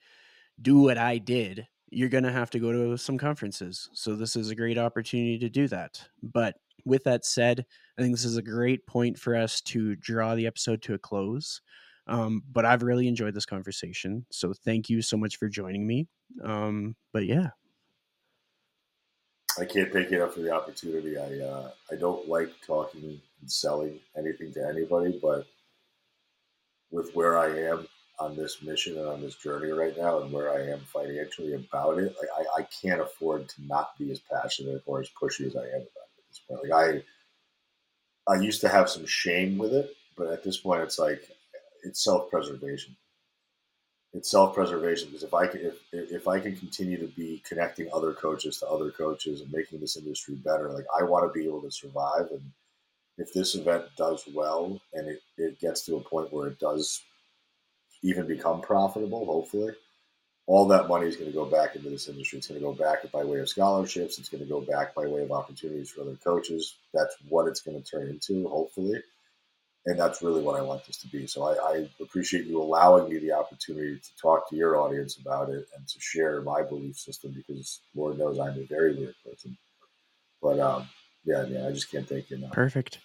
do what I did, you're going to have to go to some conferences. So this is a great opportunity to do that. But with that said, I think this is a great point for us to draw the episode to a close. Um, but I've really enjoyed this conversation. So thank you so much for joining me. Um, but yeah. I can't thank you enough for the opportunity. I uh, I don't like talking and selling anything to anybody, but with where I am on this mission and on this journey right now and where I am financially about it, like I, I can't afford to not be as passionate or as pushy as I am about it at this point. Like I I used to have some shame with it, but at this point it's like it's self preservation. It's self preservation because if I can if if I can continue to be connecting other coaches to other coaches and making this industry better, like I want to be able to survive and if this event does well and it, it gets to a point where it does even become profitable, hopefully, all that money is going to go back into this industry. It's going to go back by way of scholarships. It's going to go back by way of opportunities for other coaches. That's what it's going to turn into, hopefully. And that's really what I want this to be. So I, I appreciate you allowing me the opportunity to talk to your audience about it and to share my belief system because Lord knows I'm a very weird person. But um, yeah, yeah, I just can't thank you enough. Perfect.